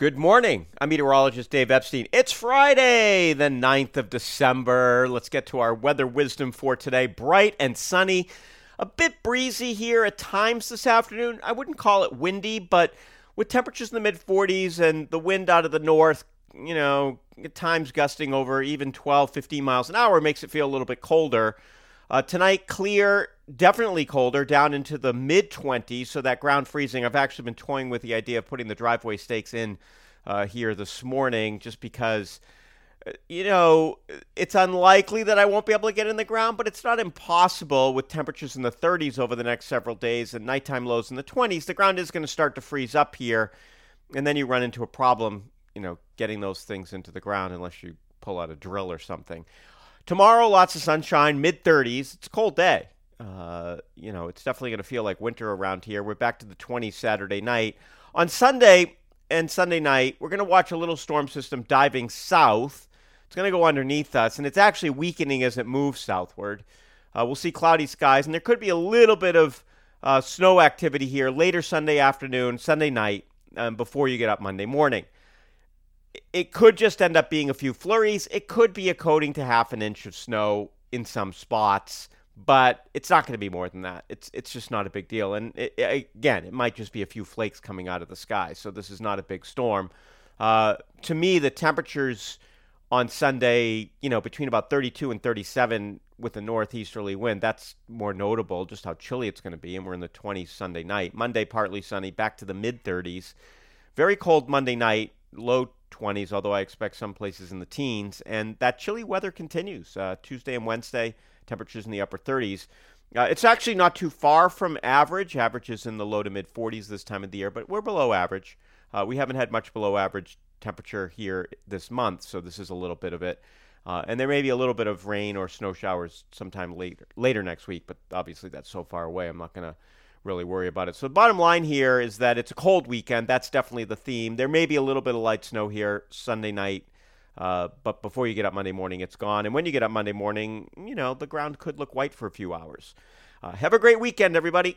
Good morning. I'm meteorologist Dave Epstein. It's Friday, the 9th of December. Let's get to our weather wisdom for today. Bright and sunny. A bit breezy here at times this afternoon. I wouldn't call it windy, but with temperatures in the mid 40s and the wind out of the north, you know, at times gusting over even 12, 15 miles an hour makes it feel a little bit colder. Uh, tonight, clear, definitely colder, down into the mid 20s. So that ground freezing, I've actually been toying with the idea of putting the driveway stakes in uh, here this morning just because, uh, you know, it's unlikely that I won't be able to get in the ground, but it's not impossible with temperatures in the 30s over the next several days and nighttime lows in the 20s. The ground is going to start to freeze up here, and then you run into a problem, you know, getting those things into the ground unless you pull out a drill or something. Tomorrow, lots of sunshine, mid 30s. It's a cold day. Uh, you know, it's definitely going to feel like winter around here. We're back to the 20s Saturday night. On Sunday and Sunday night, we're going to watch a little storm system diving south. It's going to go underneath us, and it's actually weakening as it moves southward. Uh, we'll see cloudy skies, and there could be a little bit of uh, snow activity here later Sunday afternoon, Sunday night, um, before you get up Monday morning it could just end up being a few flurries. It could be a coating to half an inch of snow in some spots, but it's not going to be more than that. It's it's just not a big deal. And it, it, again, it might just be a few flakes coming out of the sky. So this is not a big storm. Uh, to me, the temperatures on Sunday, you know, between about 32 and 37 with a northeasterly wind, that's more notable. Just how chilly it's going to be. And we're in the 20s Sunday night. Monday, partly sunny, back to the mid 30s. Very cold Monday night, low 20s, although I expect some places in the teens. And that chilly weather continues uh, Tuesday and Wednesday, temperatures in the upper 30s. Uh, it's actually not too far from average. Average is in the low to mid 40s this time of the year, but we're below average. Uh, we haven't had much below average temperature here this month, so this is a little bit of it. Uh, and there may be a little bit of rain or snow showers sometime later later next week, but obviously that's so far away. I'm not going to really worry about it. So the bottom line here is that it's a cold weekend. That's definitely the theme. There may be a little bit of light snow here Sunday night, uh, but before you get up Monday morning, it's gone. And when you get up Monday morning, you know, the ground could look white for a few hours. Uh, have a great weekend, everybody.